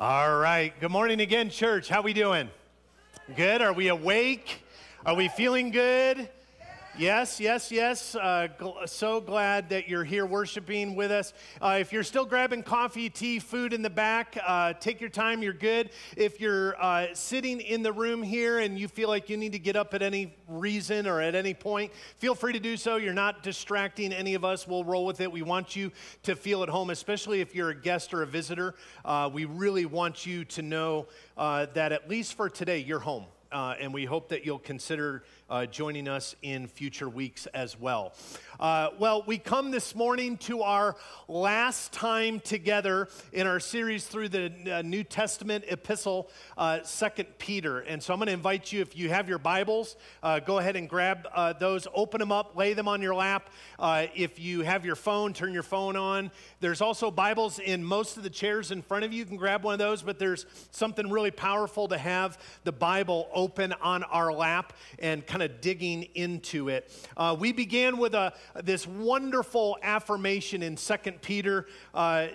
All right. Good morning again, church. How we doing? Good. Are we awake? Are we feeling good? Yes, yes, yes. Uh, gl- so glad that you're here worshiping with us. Uh, if you're still grabbing coffee, tea, food in the back, uh, take your time. You're good. If you're uh, sitting in the room here and you feel like you need to get up at any reason or at any point, feel free to do so. You're not distracting any of us. We'll roll with it. We want you to feel at home, especially if you're a guest or a visitor. Uh, we really want you to know uh, that at least for today, you're home. and we hope that you'll consider uh, joining us in future weeks as well. Uh, well, we come this morning to our last time together in our series through the uh, New Testament epistle, uh, Second Peter. And so I'm going to invite you, if you have your Bibles, uh, go ahead and grab those, open them up, lay them on your lap. if you have your phone, turn your phone on. There's also Bibles in most of the chairs in front of you. You can grab one of those, but there's something really powerful to have the Bible open on our lap and kind kind of digging into it. Uh, we began with a, this wonderful affirmation in 2 Peter uh,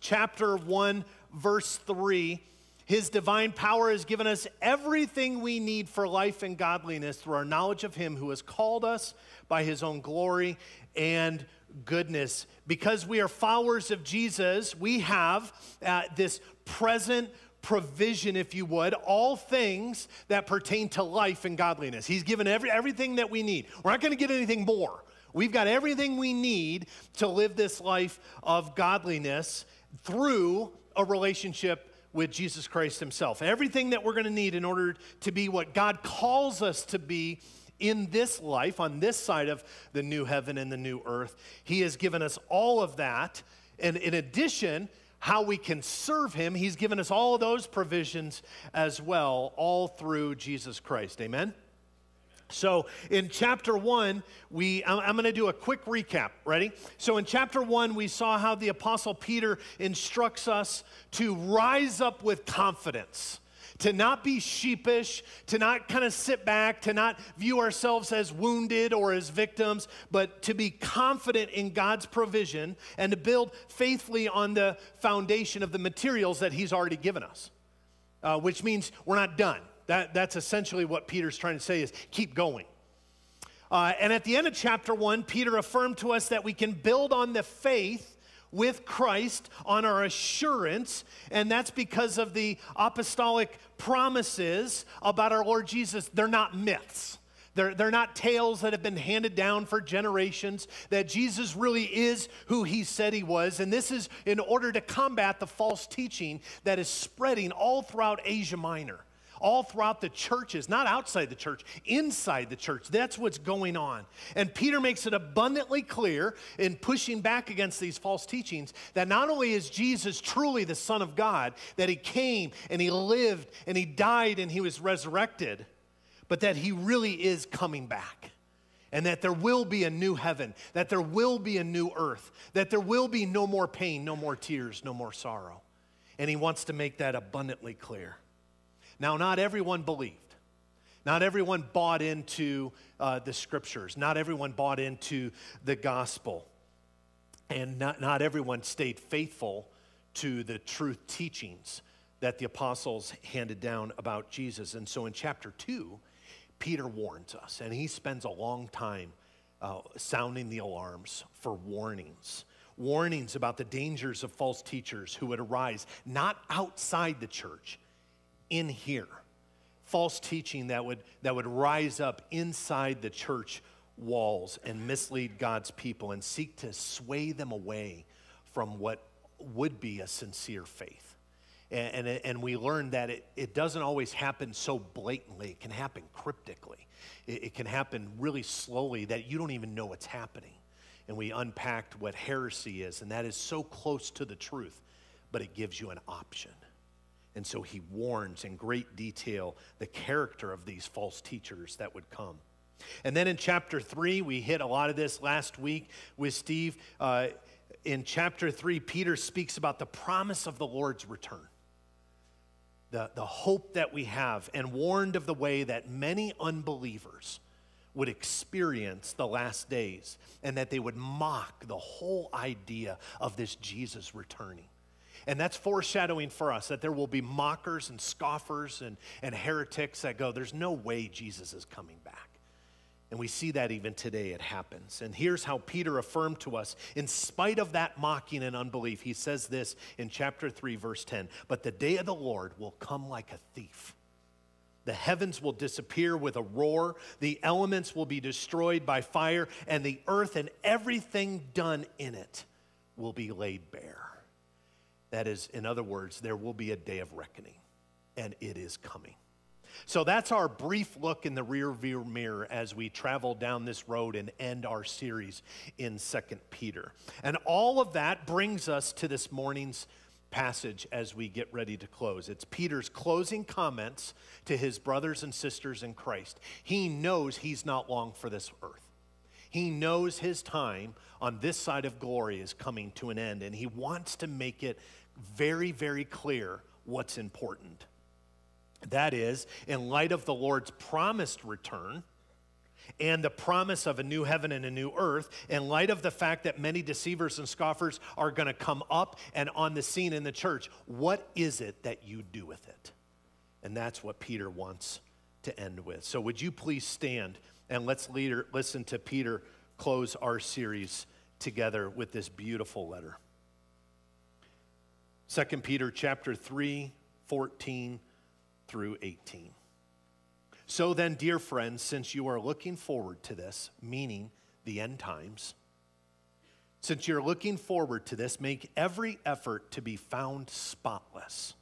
chapter 1, verse 3. His divine power has given us everything we need for life and godliness through our knowledge of Him who has called us by His own glory and goodness. Because we are followers of Jesus, we have uh, this present provision, if you would, all things that pertain to life and godliness. He's given every, everything that we need. We're not going to get anything more. We've got everything we need to live this life of godliness through a relationship with Jesus Christ Himself. Everything that we're going to need in order to be what God calls us to be in this life, on this side of the new heaven and the new earth. He has given us all of that. And in addition, how we can serve him, he's given us all those provisions as well, all through Jesus Christ. Amen? So in chapter one, we I'm, I'm going to do a quick recap. Ready? So in chapter one, we saw how the apostle Peter instructs us to rise up with confidence to not be sheepish, to not kind of sit back, to not view ourselves as wounded or as victims, but to be confident in God's provision and to build faithfully on the foundation of the materials that He's already given us, uh, which means we're not done. That, that's essentially what Peter's trying to say is keep going. Uh, and at the end of chapter one, Peter affirmed to us that we can build on the faith with Christ on our assurance, and that's because of the apostolic promises about our Lord Jesus. They're not myths. They're, they're not tales that have been handed down for generations, that Jesus really is who he said he was. And this is in order to combat the false teaching that is spreading all throughout Asia Minor all throughout the churches, not outside the church, inside the church. That's what's going on. And Peter makes it abundantly clear in pushing back against these false teachings that not only is Jesus truly the Son of God, that he came and he lived and he died and he was resurrected, but that he really is coming back and that there will be a new heaven, that there will be a new earth, that there will be no more pain, no more tears, no more sorrow. And he wants to make that abundantly clear. Now, not everyone believed. Not everyone bought into uh, the scriptures. Not everyone bought into the gospel. And not, not everyone stayed faithful to the truth teachings that the apostles handed down about Jesus. And so in chapter 2, Peter warns us, and he spends a long time uh, sounding the alarms for warnings. Warnings about the dangers of false teachers who would arise not outside the church, in here. False teaching that would, that would rise up inside the church walls and mislead God's people and seek to sway them away from what would be a sincere faith. And, and, and, we learned that it, it doesn't always happen so blatantly, it can happen cryptically. It, it can happen really slowly that you don't even know what's happening. And we unpacked what heresy is, and that is so close to the truth, but it gives you an option. And so he warns in great detail the character of these false teachers that would come. And then in chapter three, we hit a lot of this last week with Steve. Uh, in chapter three, Peter speaks about the promise of the Lord's return, the, the hope that we have, and warned of the way that many unbelievers would experience the last days and that they would mock the whole idea of this Jesus returning. And that's foreshadowing for us that there will be mockers and scoffers and, and heretics that go, there's no way Jesus is coming back. And we see that even today it happens. And here's how Peter affirmed to us in spite of that mocking and unbelief, he says this in chapter 3, verse 10 But the day of the Lord will come like a thief. The heavens will disappear with a roar, the elements will be destroyed by fire, and the earth and everything done in it will be laid bare. That is, in other words, there will be a day of reckoning, and it is coming. So that's our brief look in the rear view mirror as we travel down this road and end our series in Second Peter. And all of that brings us to this morning's passage as we get ready to close. It's Peter's closing comments to his brothers and sisters in Christ. He knows he's not long for this earth. He knows his time on this side of glory is coming to an end, and he wants to make it very, very clear what's important. That is, in light of the Lord's promised return and the promise of a new heaven and a new earth, in light of the fact that many deceivers and scoffers are going to come up and on the scene in the church, what is it that you do with it? And that's what Peter wants to end with. So, would you please stand and let's leader, listen to Peter close our series together with this beautiful letter. 2 Peter chapter 3, 14 through 18. So then, dear friends, since you are looking forward to this, meaning the end times, since you're looking forward to this, make every effort to be found spotless,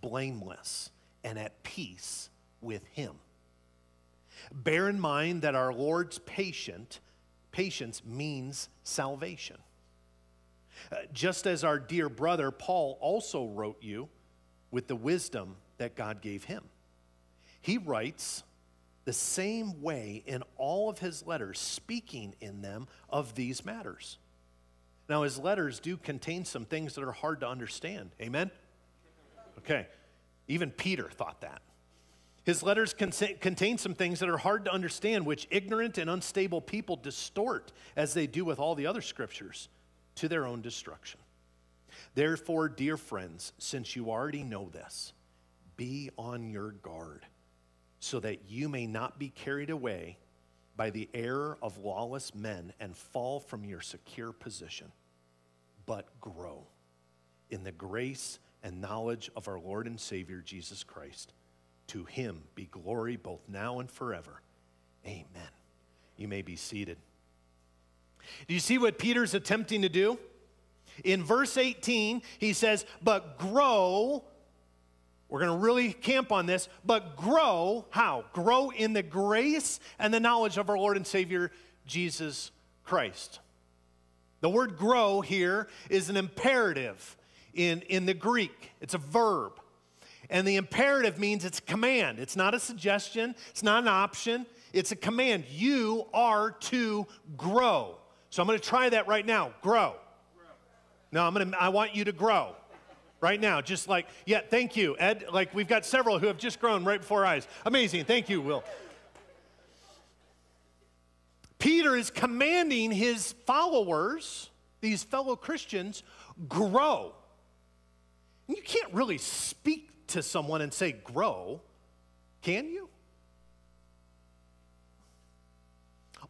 blameless, and at peace with Him. Bear in mind that our Lord's patient, patience means salvation. Uh, just as our dear brother Paul also wrote you with the wisdom that God gave him. He writes the same way in all of his letters, speaking in them of these matters. Now, his letters do contain some things that are hard to understand. Amen? Okay. Even Peter thought that. His letters contain some things that are hard to understand, which ignorant and unstable people distort, as they do with all the other scriptures, to their own destruction. Therefore, dear friends, since you already know this, be on your guard so that you may not be carried away by the error of lawless men and fall from your secure position, but grow in the grace and knowledge of our Lord and Savior Jesus Christ. To him be glory both now and forever. Amen. You may be seated. Do you see what Peter's attempting to do? In verse 18, he says, But grow we're going to really camp on this, but grow how? Grow in the grace and the knowledge of our Lord and Savior Jesus Christ. The word grow here is an imperative in, in the Greek, it's a verb. And the imperative means it's a command. It's not a suggestion, it's not an option, it's a command. You are to grow. So I'm going to try that right now. Grow. No, I'm going to I want you to grow right now. Just like, yeah, thank you, Ed. Like, we've got several who have just grown right before our eyes. Amazing. Thank you, Will. Peter is commanding his followers, these fellow Christians, grow. And you can't really speak to someone and say, grow, can you?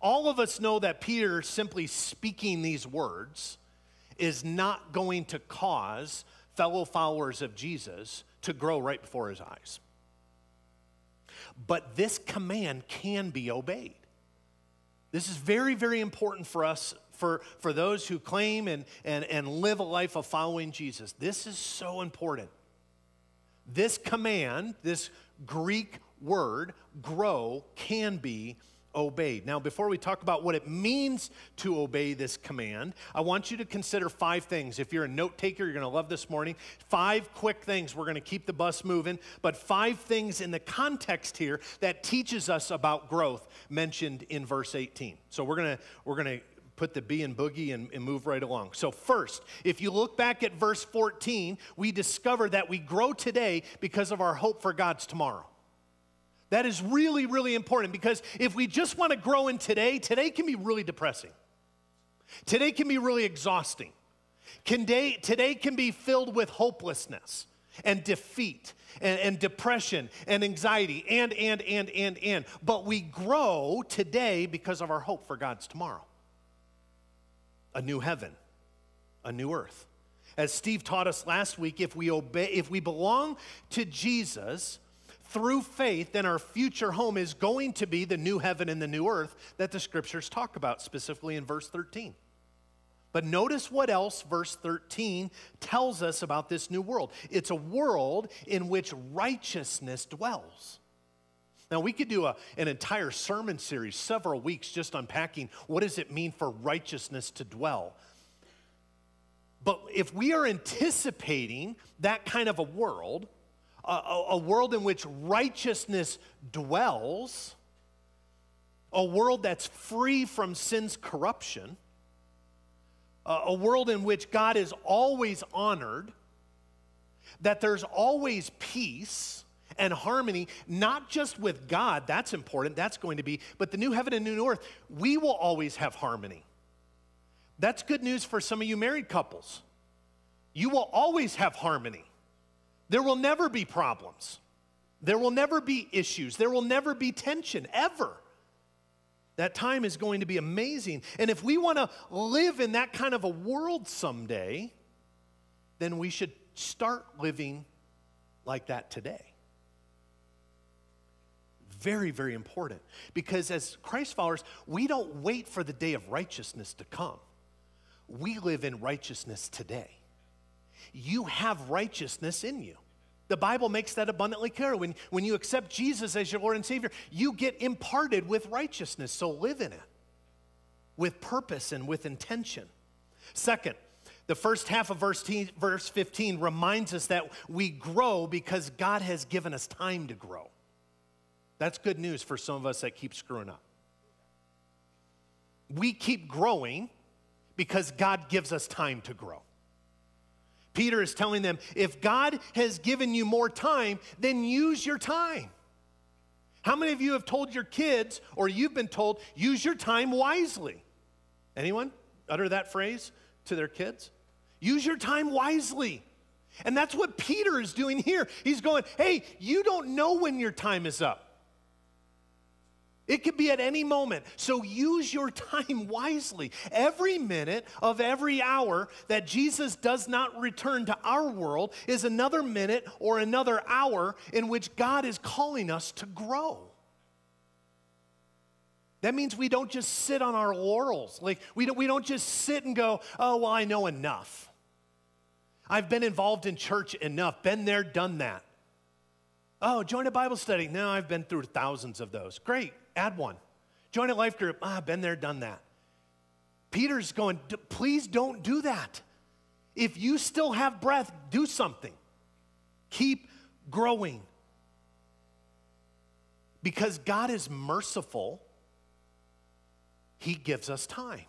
All of us know that Peter simply speaking these words is not going to cause fellow followers of Jesus to grow right before his eyes. But this command can be obeyed. This is very, very important for us, for, for those who claim and, and, and live a life of following Jesus. This is so important. This command, this Greek word, grow, can be obeyed. Now, before we talk about what it means to obey this command, I want you to consider five things. If you're a note taker, you're going to love this morning. Five quick things. We're going to keep the bus moving, but five things in the context here that teaches us about growth mentioned in verse 18. So we're going to we're going to put the B in boogie and, and, move right along. So, first, if you look back at verse 14, we discover that we grow today because of our hope for God's tomorrow. That is really, really important because if we just want to grow in today, today can be really depressing. Today can be really exhausting. Can day, today can be filled with hopelessness and defeat and, and, depression and anxiety and, and, and, and, and. But we grow today because of our hope for God's tomorrow a new heaven, a new earth. As Steve taught us last week, if we obey, if we belong to Jesus through faith, then our future home is going to be the new heaven and the new earth that the scriptures talk about, specifically in verse 13. But notice what else verse 13 tells us about this new world. It's a world in which righteousness dwells. Now, we could do a, an entire sermon series, several weeks, just unpacking what does it mean for righteousness to dwell. But if we are anticipating that kind of a world, a, a, a world in which righteousness dwells, a world that's free from sin's corruption, a world in which God is always honored, that there's always peace and harmony, not just with God, that's important, that's going to be, but the new heaven and new earth, we will always have harmony. That's good news for some of you married couples. You will always have harmony. There will never be problems. There will never be issues. There will never be tension, ever. That time is going to be amazing. And if we want to live in that kind of a world someday, then we should start living like that today. Very, very important. Because as Christ followers, we don't wait for the day of righteousness to come. We live in righteousness today. You have righteousness in you. The Bible makes that abundantly clear. When, when you accept Jesus as your Lord and Savior, you get imparted with righteousness. So live in it with purpose and with intention. Second, the first half of verse, verse 15 reminds us that we grow because God has given us time to grow. That's good news for some of us that keep screwing up. We keep growing because God gives us time to grow. Peter is telling them if God has given you more time, then use your time. How many of you have told your kids, or you've been told, use your time wisely? Anyone utter that phrase to their kids? Use your time wisely. And that's what Peter is doing here. He's going, hey, you don't know when your time is up. It could be at any moment. So use your time wisely. Every minute of every hour that Jesus does not return to our world is another minute or another hour in which God is calling us to grow. That means we don't just sit on our laurels. Like, we don't, we don't just sit and go, oh, well, I know enough. I've been involved in church enough, been there, done that. Oh, join a Bible study. No, I've been through thousands of those. Great add one. Join a life group. Ah, been there, done that. Peter's going, please don't do that. If you still have breath, do something. Keep growing. Because God is merciful, He gives us time.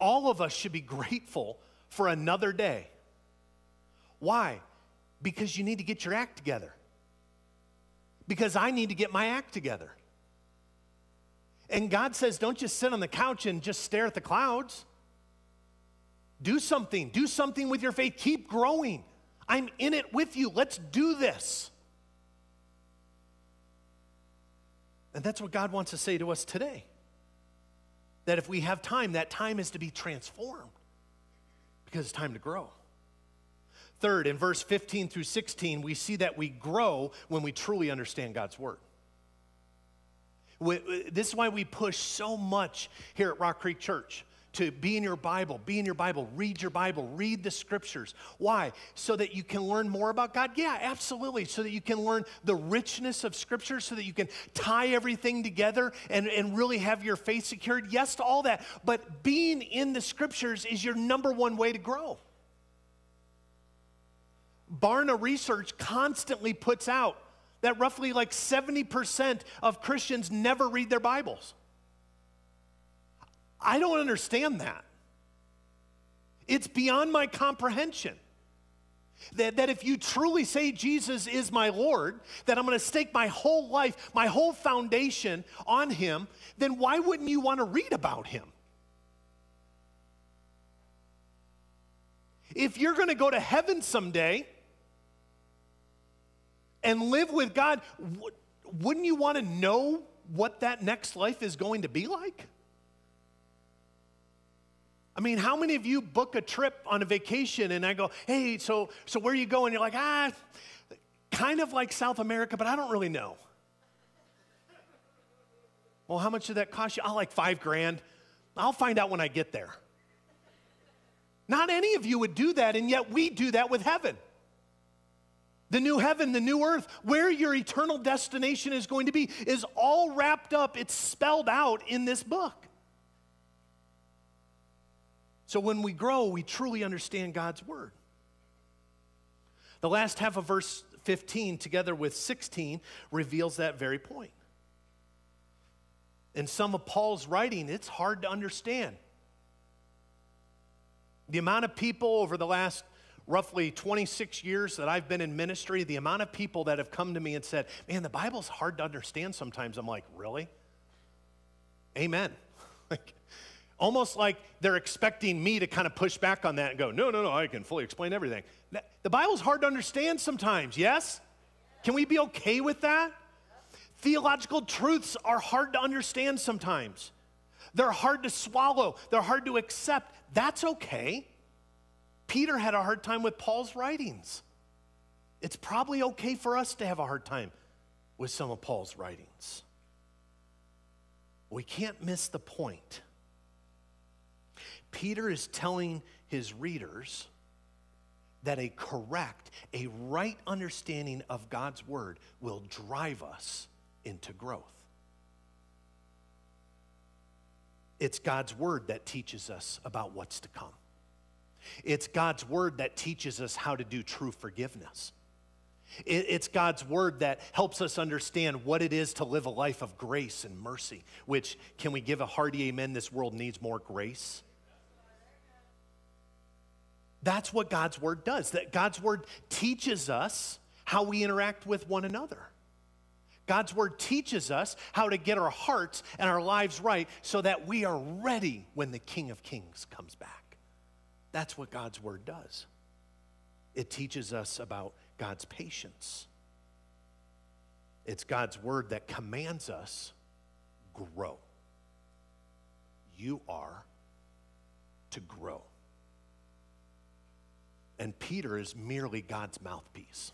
All of us should be grateful for another day. Why? Because you need to get your act together because I need to get my act together. And God says, don't just sit on the couch and just stare at the clouds. Do something. Do something with your faith. Keep growing. I'm in it with you. Let's do this. And that's what God wants to say to us today. That if we have time, that time is to be transformed because it's time to grow. Third, in verse 15 through 16, we see that we grow when we truly understand God's word. This is why we push so much here at Rock Creek Church to be in your Bible, be in your Bible, read your Bible, read the scriptures. Why? So that you can learn more about God? Yeah, absolutely. So that you can learn the richness of scripture, so that you can tie everything together and, and really have your faith secured. Yes, to all that. But being in the scriptures is your number one way to grow. Barna Research constantly puts out that roughly like 70% of Christians never read their Bibles. I don't understand that. It's beyond my comprehension. That, that if you truly say Jesus is my Lord, that I'm going to stake my whole life, my whole foundation on Him, then why wouldn't you want to read about Him? If you're going to go to heaven someday and live with God, wouldn't you want to know what that next life is going to be like? I mean, how many of you book a trip on a vacation and I go, hey, so, so where are you going? You're like, ah, kind of like South America, but I don't really know. Well, how much did that cost you? Oh, like five grand. I'll find out when I get there. Not any of you would do that, and yet we do that with heaven. The new heaven, the new earth, where your eternal destination is going to be, is all wrapped up, it's spelled out in this book. So when we grow, we truly understand God's word. The last half of verse 15, together with 16, reveals that very point. In some of Paul's writing, it's hard to understand. The amount of people over the last roughly 26 years that I've been in ministry, the amount of people that have come to me and said, Man, the Bible's hard to understand sometimes. I'm like, Really? Amen. like, almost like they're expecting me to kind of push back on that and go, No, no, no, I can fully explain everything. The Bible's hard to understand sometimes, yes? Can we be okay with that? Theological truths are hard to understand sometimes. They're hard to swallow, they're hard to accept. That's okay. Peter had a hard time with Paul's writings. It's probably okay for us to have a hard time with some of Paul's writings. We can't miss the point. Peter is telling his readers that a correct, a right understanding of God's word will drive us into growth. It's God's word that teaches us about what's to come. It's God's word that teaches us how to do true forgiveness. It's God's word that helps us understand what it is to live a life of grace and mercy, which, can we give a hearty amen? This world needs more grace. That's what God's word does. That God's word teaches us how we interact with one another. God's word teaches us how to get our hearts and our lives right so that we are ready when the King of Kings comes back. That's what God's word does. It teaches us about God's patience. It's God's word that commands us grow. You are to grow. And Peter is merely God's mouthpiece.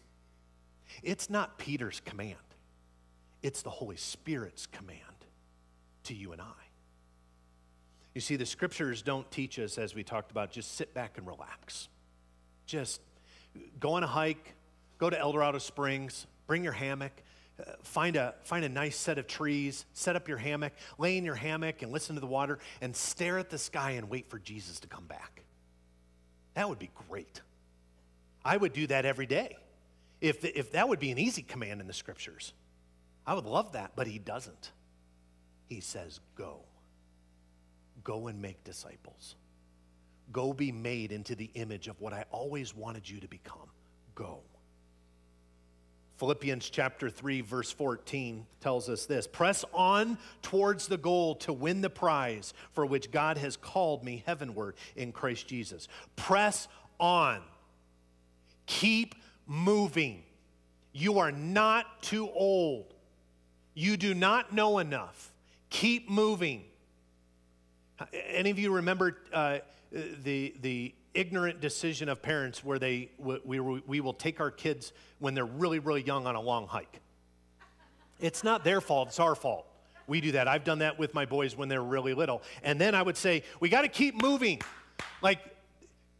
It's not Peter's command. It's the Holy Spirit's command to you and I. You see, the scriptures don't teach us, as we talked about, just sit back and relax. Just go on a hike, go to Eldorado Springs, bring your hammock, uh, find, a, find a nice set of trees, set up your hammock, lay in your hammock and listen to the water, and stare at the sky and wait for Jesus to come back. That would be great. I would do that every day. If, if that would be an easy command in the scriptures. I would love that, but he doesn't. He says, Go. Go and make disciples. Go be made into the image of what I always wanted you to become. Go. Philippians chapter 3, verse 14 tells us this Press on towards the goal to win the prize for which God has called me heavenward in Christ Jesus. Press on. Keep moving. You are not too old. You do not know enough. Keep moving. Any of you remember uh, the, the ignorant decision of parents where they, we, we, we will take our kids when they're really, really young on a long hike? It's not their fault, it's our fault. We do that. I've done that with my boys when they're really little. And then I would say, we got to keep moving. Like,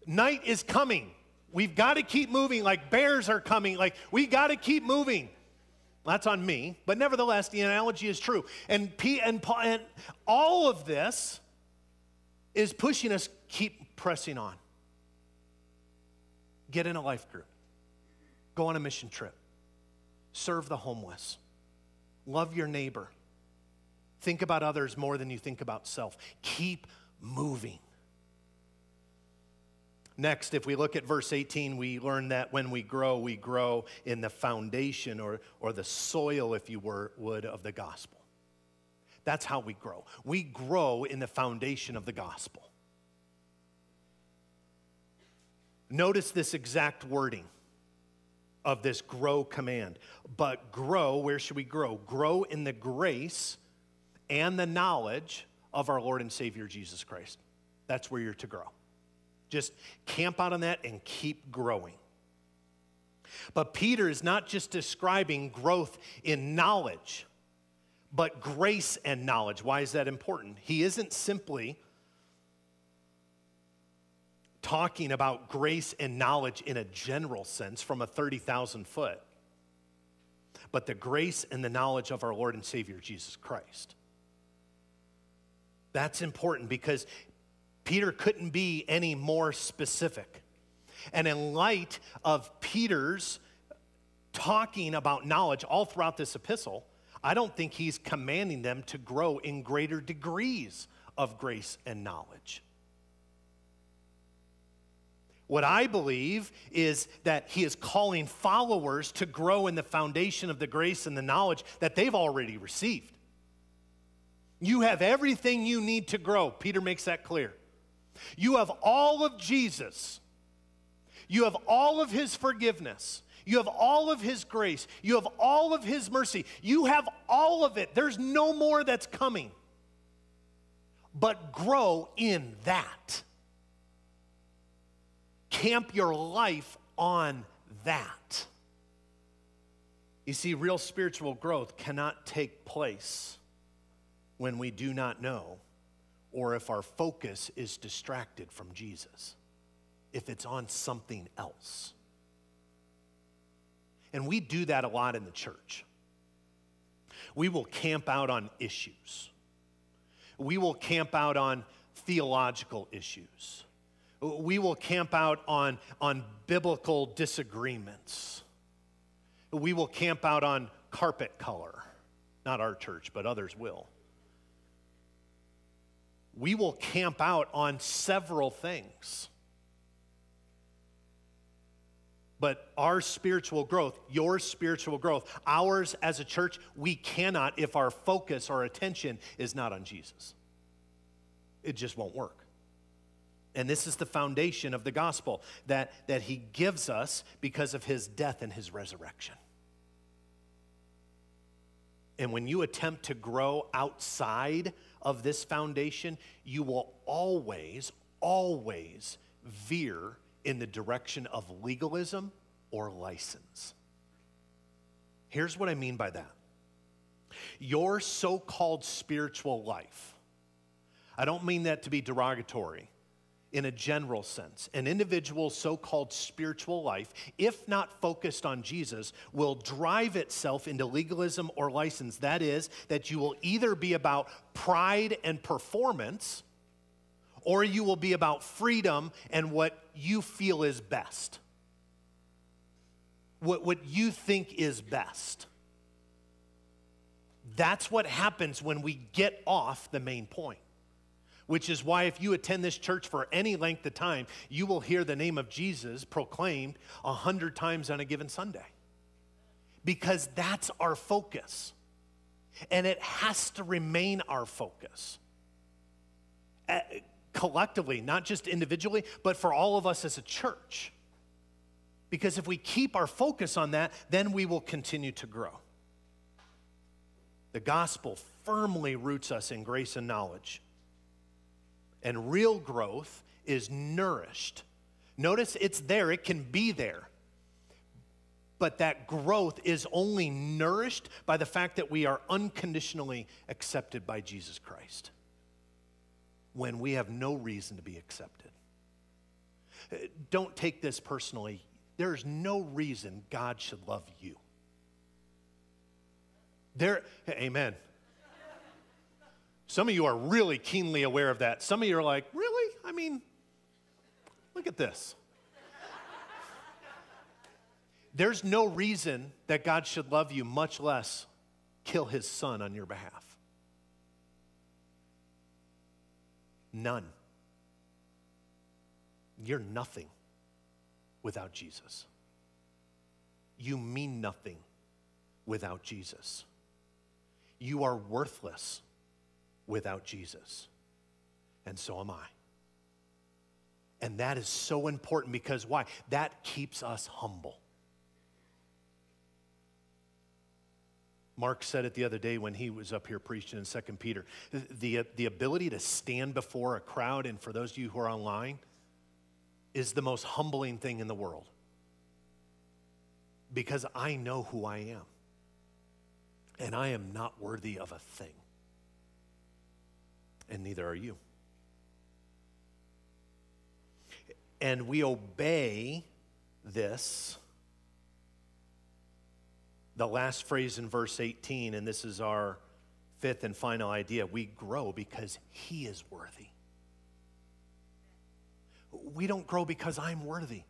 night is coming. We've got to keep moving. Like, bears are coming. Like, we got to keep moving. That's on me, but nevertheless, the analogy is true. And, P, and, and all of this is pushing us keep pressing on. Get in a life group. Go on a mission trip. Serve the homeless. Love your neighbor. Think about others more than you think about self. Keep moving. Next, if we look at verse 18, we learn that when we grow, we grow in the foundation or, or the soil, if you were, would, of the gospel. That's how we grow. We grow in the foundation of the gospel. Notice this exact wording of this grow command. But grow, where should we grow? Grow in the grace and the knowledge of our Lord and Savior Jesus Christ. That's where you're to grow. Just camp out on that and keep growing. But Peter is not just describing growth in knowledge, but grace and knowledge. Why is that important? He isn't simply talking about grace and knowledge in a general sense from a 30,000 foot, but the grace and the knowledge of our Lord and Savior Jesus Christ. That's important because Peter couldn't be any more specific. And in light of Peter's talking about knowledge all throughout this epistle, I don't think he's commanding them to grow in greater degrees of grace and knowledge. What I believe is that he is calling followers to grow in the foundation of the grace and the knowledge that they've already received. You have everything you need to grow. Peter makes that clear. You have all of Jesus. You have all of his forgiveness. You have all of his grace. You have all of his mercy. You have all of it. There's no more that's coming. But grow in that. Camp your life on that. You see, real spiritual growth cannot take place when we do not know or if our focus is distracted from Jesus, if it's on something else. And we do that a lot in the church. We will camp out on issues. We will camp out on theological issues. We will camp out on, on biblical disagreements. We will camp out on carpet color. Not our church, but others will. We will camp out on several things. But our spiritual growth, your spiritual growth, ours as a church, we cannot if our focus, our attention is not on Jesus. It just won't work. And this is the foundation of the gospel that, that he gives us because of his death and his resurrection. And when you attempt to grow outside of this foundation, you will always, always veer in the direction of legalism or license. Here's what I mean by that your so called spiritual life, I don't mean that to be derogatory in a general sense. An individual's so called spiritual life, if not focused on Jesus, will drive itself into legalism or license. That is, that you will either be about pride and performance or you will be about freedom and what you feel is best. What, what you think is best. That's what happens when we get off the main point. Which is why, if you attend this church for any length of time, you will hear the name of Jesus proclaimed a hundred times on a given Sunday. Because that's our focus. And it has to remain our focus collectively, not just individually, but for all of us as a church. Because if we keep our focus on that, then we will continue to grow. The gospel firmly roots us in grace and knowledge. And real growth is nourished. Notice it's there, it can be there. But that growth is only nourished by the fact that we are unconditionally accepted by Jesus Christ when we have no reason to be accepted. Uh, don't take this personally. There's no reason God should love you. There, amen. Some of you are really keenly aware of that. Some of you are like, really? I mean, look at this. There's no reason that God should love you, much less kill his son on your behalf. None. You're nothing without Jesus. You mean nothing without Jesus. You are worthless without Jesus. And so am I. And that is so important because why? That keeps us humble. Mark said it the other day when he was up here preaching in 2 Peter. The, the ability to stand before a crowd, and for those of you who are online, is the most humbling thing in the world. Because I know who I am. And I am not worthy of a thing. And neither are you. And we obey this the last phrase in verse 18, and this is our fifth and final idea we grow because He is worthy. We don't grow because I'm worthy.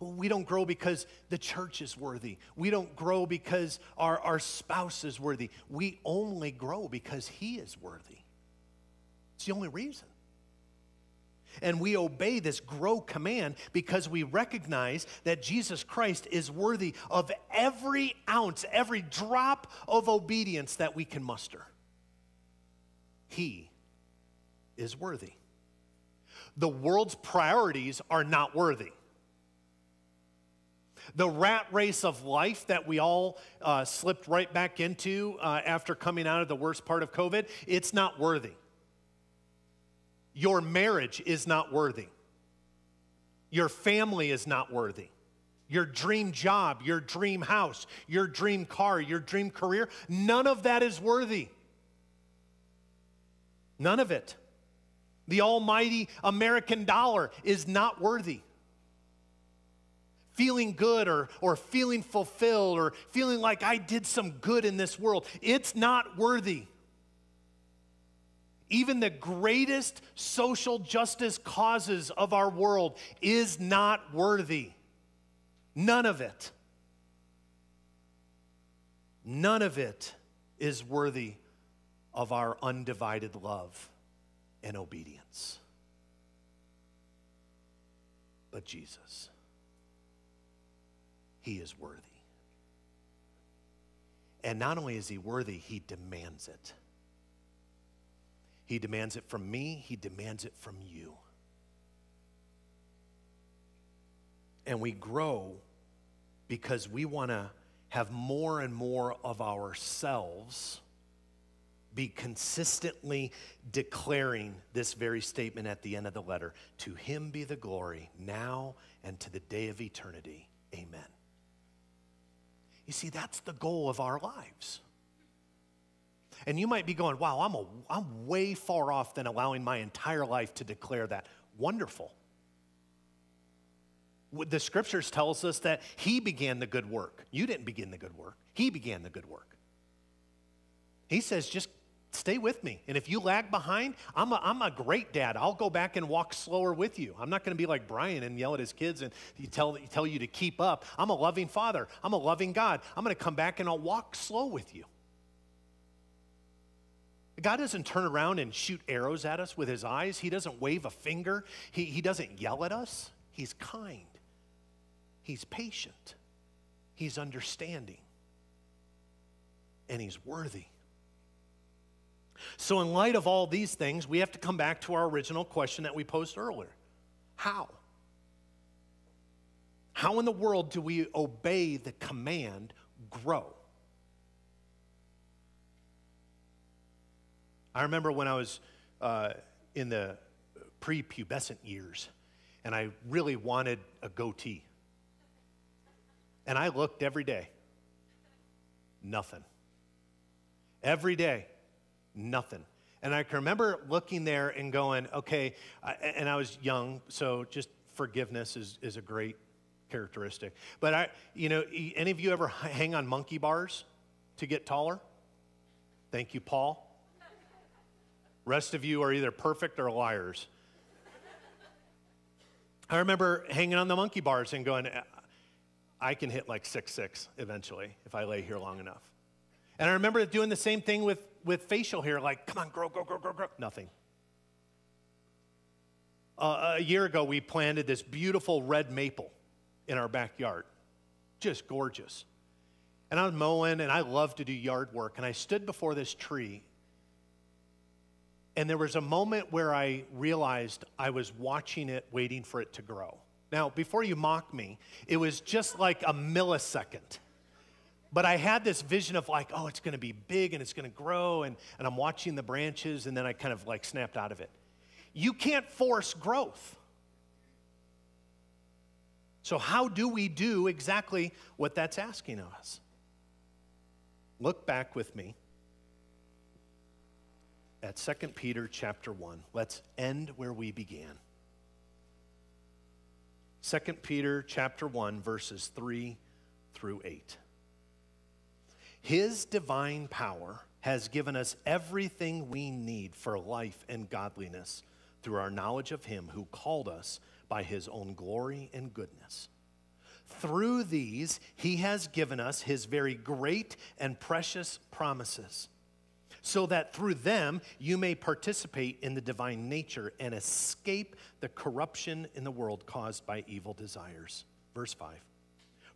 We don't grow because the church is worthy. We don't grow because our, our spouse is worthy. We only grow because He is worthy. It's the only reason. And we obey this grow command because we recognize that Jesus Christ is worthy of every ounce, every drop of obedience that we can muster. He is worthy. The world's priorities are not worthy. The rat race of life that we all uh, slipped right back into uh, after coming out of the worst part of COVID, it's not worthy. Your marriage is not worthy. Your family is not worthy. Your dream job, your dream house, your dream car, your dream career, none of that is worthy. None of it. The almighty American dollar is not worthy. Feeling good or, or feeling fulfilled or feeling like I did some good in this world, it's not worthy. Even the greatest social justice causes of our world is not worthy. None of it. None of it is worthy of our undivided love and obedience. But Jesus, He is worthy. And not only is He worthy, He demands it. He demands it from me, He demands it from you. And we grow because we want to have more and more of ourselves be consistently declaring this very statement at the end of the letter To him be the glory now and to the day of eternity. Amen. You see, that's the goal of our lives. And you might be going, wow, I'm, a, I'm way far off than allowing my entire life to declare that. Wonderful. The scriptures tells us that he began the good work. You didn't begin the good work. He began the good work. He says, just stay with me. And if you lag behind, I'm a, I'm a great dad. I'll go back and walk slower with you. I'm not going to be like Brian and yell at his kids and tell, tell you to keep up. I'm a loving father. I'm a loving God. I'm going to come back and I'll walk slow with you. God doesn't turn around and shoot arrows at us with his eyes. He doesn't wave a finger. He, he doesn't yell at us. He's kind. He's patient. He's understanding. And he's worthy. So, in light of all these things, we have to come back to our original question that we posed earlier How? How in the world do we obey the command, grow? I remember when I was uh, in the prepubescent years and I really wanted a goatee. And I looked every day. Nothing. Every day, nothing. And I can remember looking there and going, okay, and I was young, so just forgiveness is, is a great characteristic. But I, you know, any of you ever hang on monkey bars to get taller? Thank you, Paul. Rest of you are either perfect or liars. I remember hanging on the monkey bars and going, I can hit like six six eventually if I lay here long enough. And I remember doing the same thing with, with facial hair, like, come on, grow, grow, grow, grow, grow. Nothing. Uh, a year ago, we planted this beautiful red maple in our backyard. Just gorgeous. And I was mowing, and I love to do yard work. And I stood before this tree And there was a moment where I realized I was watching it, waiting for it to grow. Now, before you mock me, it was just like a millisecond. But I had this vision of like, oh, it's to be big and it's to grow, and, and I'm watching the branches, and then I kind of like snapped out of it. You can't force growth. So, how do we do exactly what that's asking of us? Look back with me at 2 Peter chapter 1. Let's end where we began. 2 Peter chapter 1 verses 3 through 8. His divine power has given us everything we need for life and godliness through our knowledge of him who called us by his own glory and goodness. Through these, he has given us his very great and precious promises so that through them you may participate in the divine nature and escape the corruption in the world caused by evil desires. Verse 5.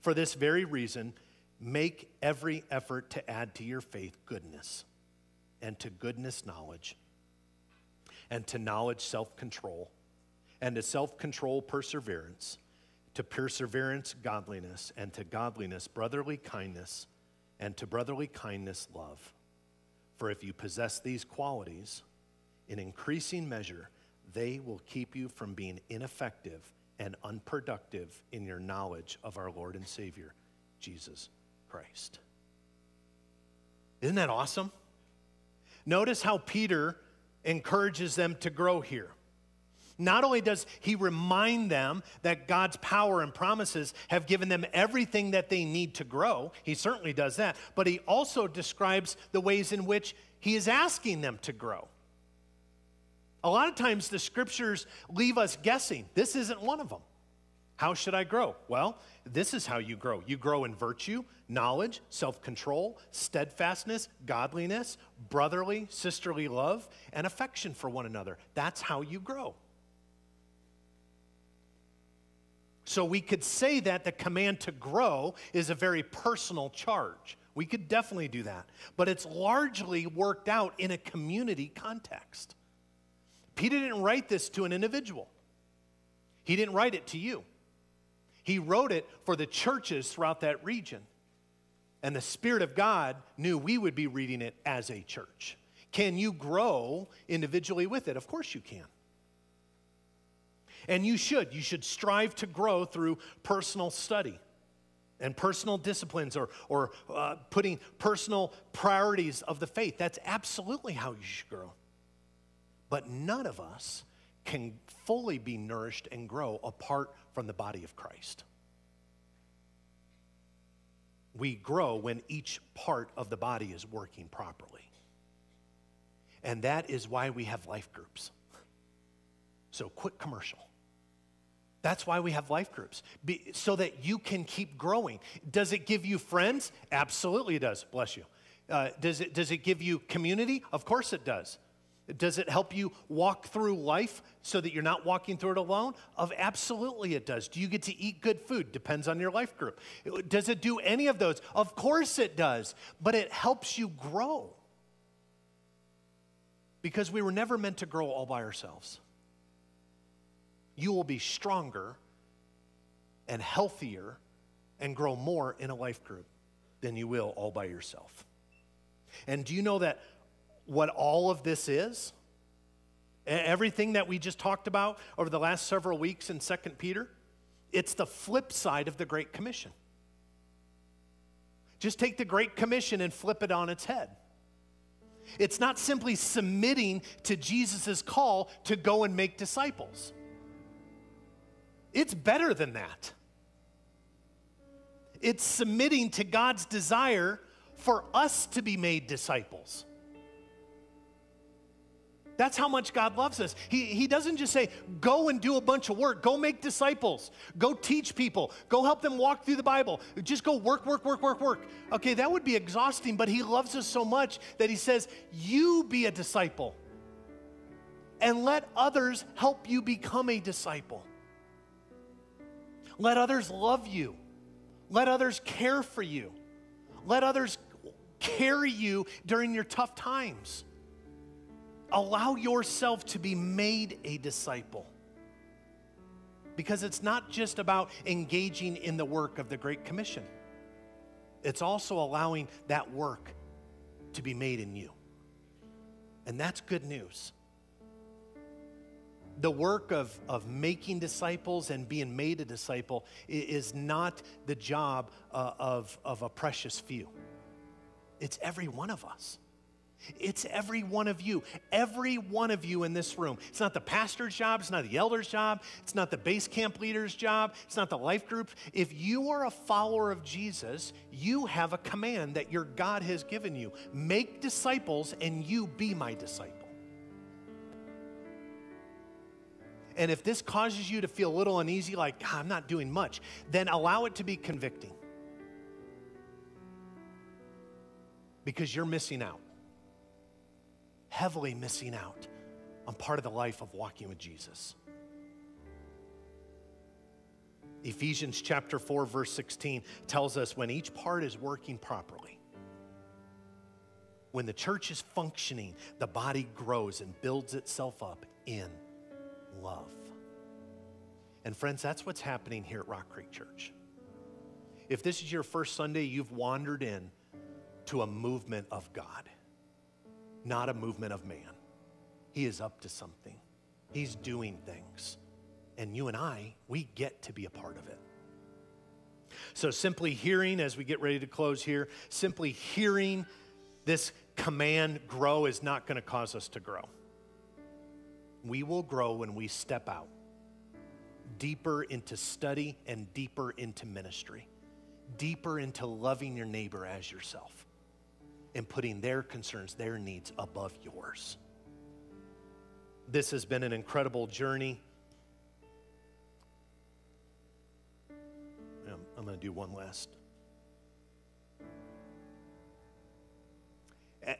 For this very reason, make every effort to add to your faith goodness, and to goodness, knowledge, and to knowledge, self control, and to self control, perseverance, to perseverance, godliness, and to godliness, brotherly kindness, and to brotherly kindness, love. For if you possess these qualities in increasing measure, they will keep you from being ineffective and unproductive in your knowledge of our Lord and Savior, Jesus Christ. Isn't that awesome? Notice how Peter encourages them to grow here. Not only does he remind them that God's power and promises have given them everything that they need to grow, he certainly does that, but he also describes the ways in which he is asking them to grow. A lot of times the scriptures leave us guessing. This isn't one of them. How should I grow? Well, this is how you grow. You grow in virtue, knowledge, self control, steadfastness, godliness, brotherly, sisterly love, and affection for one another. That's how you grow. So we could say that the command to grow is a very personal charge. We could definitely do that. But it's largely worked out in a community context. Peter didn't write this to an individual, he didn't write it to you. He wrote it for the churches throughout that region. And the Spirit of God knew we would be reading it as a church. Can you grow individually with it? Of course you can. And you should. You should strive to grow through personal study and personal disciplines or, or uh, putting personal priorities of the faith. That's absolutely how you should grow. But none of us can fully be nourished and grow apart from the body of Christ. We grow when each part of the body is working properly. And that is why we have life groups. So, quick commercial. That's why we have life groups, be, so that you can keep growing. Does it give you friends? Absolutely, it does. Bless you. Uh, does, it, does it give you community? Of course, it does. Does it help you walk through life so that you're not walking through it alone? Of absolutely it does. Do you get to eat good food? Depends on your life group. Does it do any of those? Of course it does. But it helps you grow. Because we were never meant to grow all by ourselves you will be stronger and healthier and grow more in a life group than you will all by yourself. And do you know that what all of this is? Everything that we just talked about over the last several weeks in 2 Peter, it's the flip side of the Great Commission. Just take the Great Commission and flip it on its head. It's not simply submitting to Jesus' call to go and make disciples. It's better than that. It's submitting to God's desire for us to be made disciples. That's how much God loves us. He, he doesn't just say, go and do a bunch of work, go make disciples, go teach people, go help them walk through the Bible. Just go work, work, work, work, work. Okay, that would be exhausting, but He loves us so much that He says, you be a disciple and let others help you become a disciple. Let others love you. Let others care for you. Let others carry you during your tough times. Allow yourself to be made a disciple. Because it's not just about engaging in the work of the Great Commission, it's also allowing that work to be made in you. And that's good news. The work of, of making disciples and being made a disciple is not the job uh, of, of a precious few. It's every one of us. It's every one of you, every one of you in this room. It's not the pastor's job, it's not the elder's job, it's not the base camp leader's job, it's not the life group. If you are a follower of Jesus, you have a command that your God has given you make disciples, and you be my disciple. And if this causes you to feel a little uneasy, like, I'm not doing much, then allow it to be convicting. Because you're missing out heavily missing out on part of the life of walking with Jesus. Ephesians chapter 4, verse 16 tells us when each part is working properly, when the church is functioning, the body grows and builds itself up in love. And friends, that's what's happening here at Rock Creek Church. If this is your first Sunday, you've wandered in to a movement of God not a movement of man. He is up to something, He's doing things. And you and I, we get to be a part of it. So, simply hearing, as we get ready to close here, simply hearing this command grow is not going to cause us to grow. We will grow when we step out deeper into study and deeper into ministry, deeper into loving your neighbor as yourself and putting their concerns, their needs above yours. This has been an incredible journey. I'm going to do one last.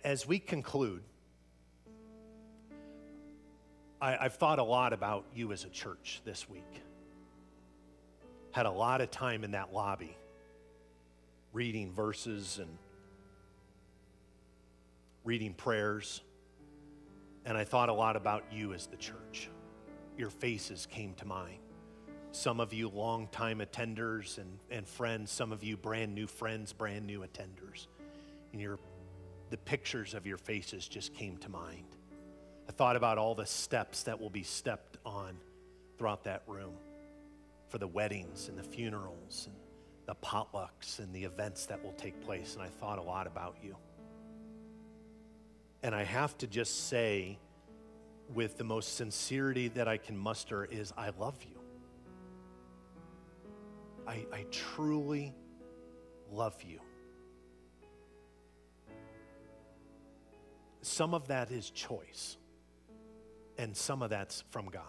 As we conclude, I, have thought a lot about you as a church this week. Had a lot of time in that lobby reading verses and reading prayers, and I thought a lot about you as the church. Your faces came to mind. Some of you longtime attenders and, and friends, some of you brand new friends, brand new attenders. And your, the pictures of your faces just came to mind. I thought about all the steps that will be stepped on throughout that room for the weddings and the funerals and the potlucks and the events that will take place. And I thought a lot about you. And I have to just say, with the most sincerity that I can muster, is I love you. I, I truly love you. Some of that is choice, and some of that's from God.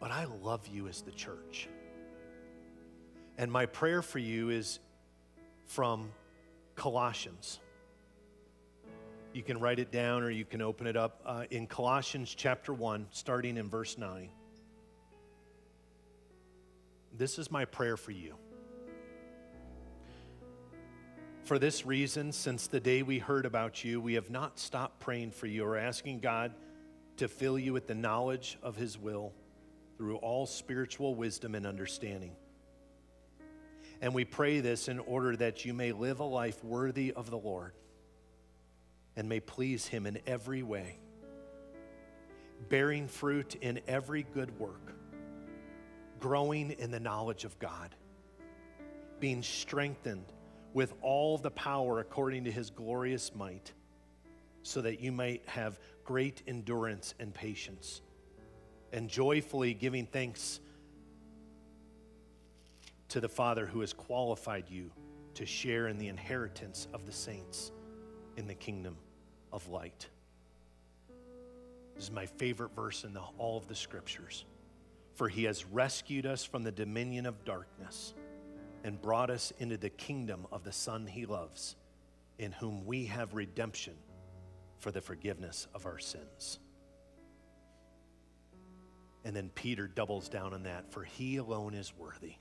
But I love you as the church. And my prayer for you is from Colossians you can write it down or you can open it up uh, in Colossians chapter 1, starting in verse 9. This is my prayer for you. For this reason, since the day we heard about you, we have not stopped praying for you or asking God to fill you with the knowledge of His will through all spiritual wisdom and understanding. And we pray this in order that you may live a life worthy of the Lord and may please Him in every way, bearing fruit in every good work, growing in the knowledge of God, being strengthened with all the power according to His glorious might, so that you might have great endurance and patience, and joyfully giving thanks to the Father who has qualified you to share in the inheritance of the saints in the kingdom of light. This is my favorite verse in the, all of the scriptures. For he has rescued us from the dominion of darkness and brought us into the kingdom of the Son he loves, in whom we have redemption for the forgiveness of our sins. And then Peter doubles down on that, for he alone is worthy.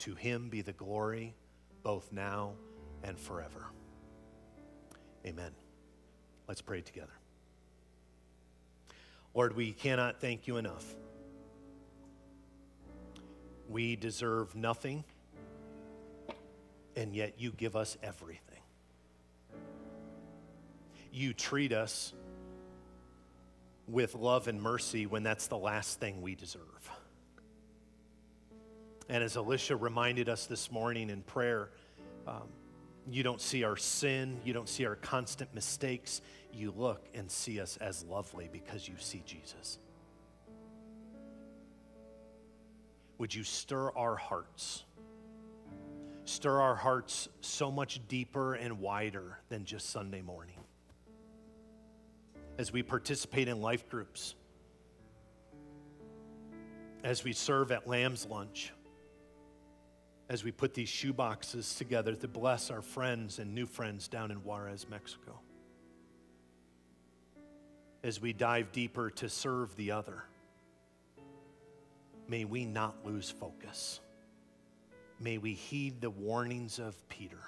To him be the glory both now and forever. Amen. Let's pray together. Lord, we cannot thank you enough. We deserve nothing, and yet you give us everything. You treat us with love and mercy when that's the last thing we deserve. And as Alicia reminded us this morning in prayer, um, you don't see our sin, you don't see our constant mistakes. You look and see us as lovely because you see Jesus. Would you stir our hearts? Stir our hearts so much deeper and wider than just Sunday morning. As we participate in life groups, as we serve at Lamb's Lunch, as we put these shoe boxes together to bless our friends and new friends down in Juarez, Mexico. As we dive deeper to serve the other, may we not lose focus. May we heed the warnings of Peter.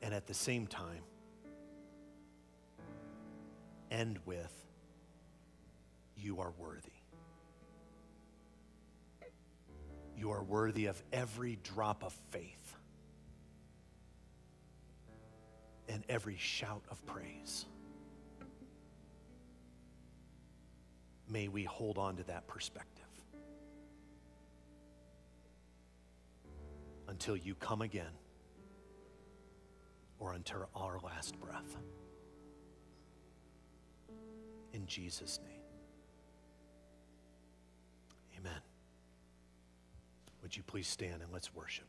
And at the same time, end with you are worthy. You are worthy of every drop of faith and every shout of praise. May we hold on to that perspective until you come again or until our last breath. In Jesus' name. Amen. Would you please stand and let's worship?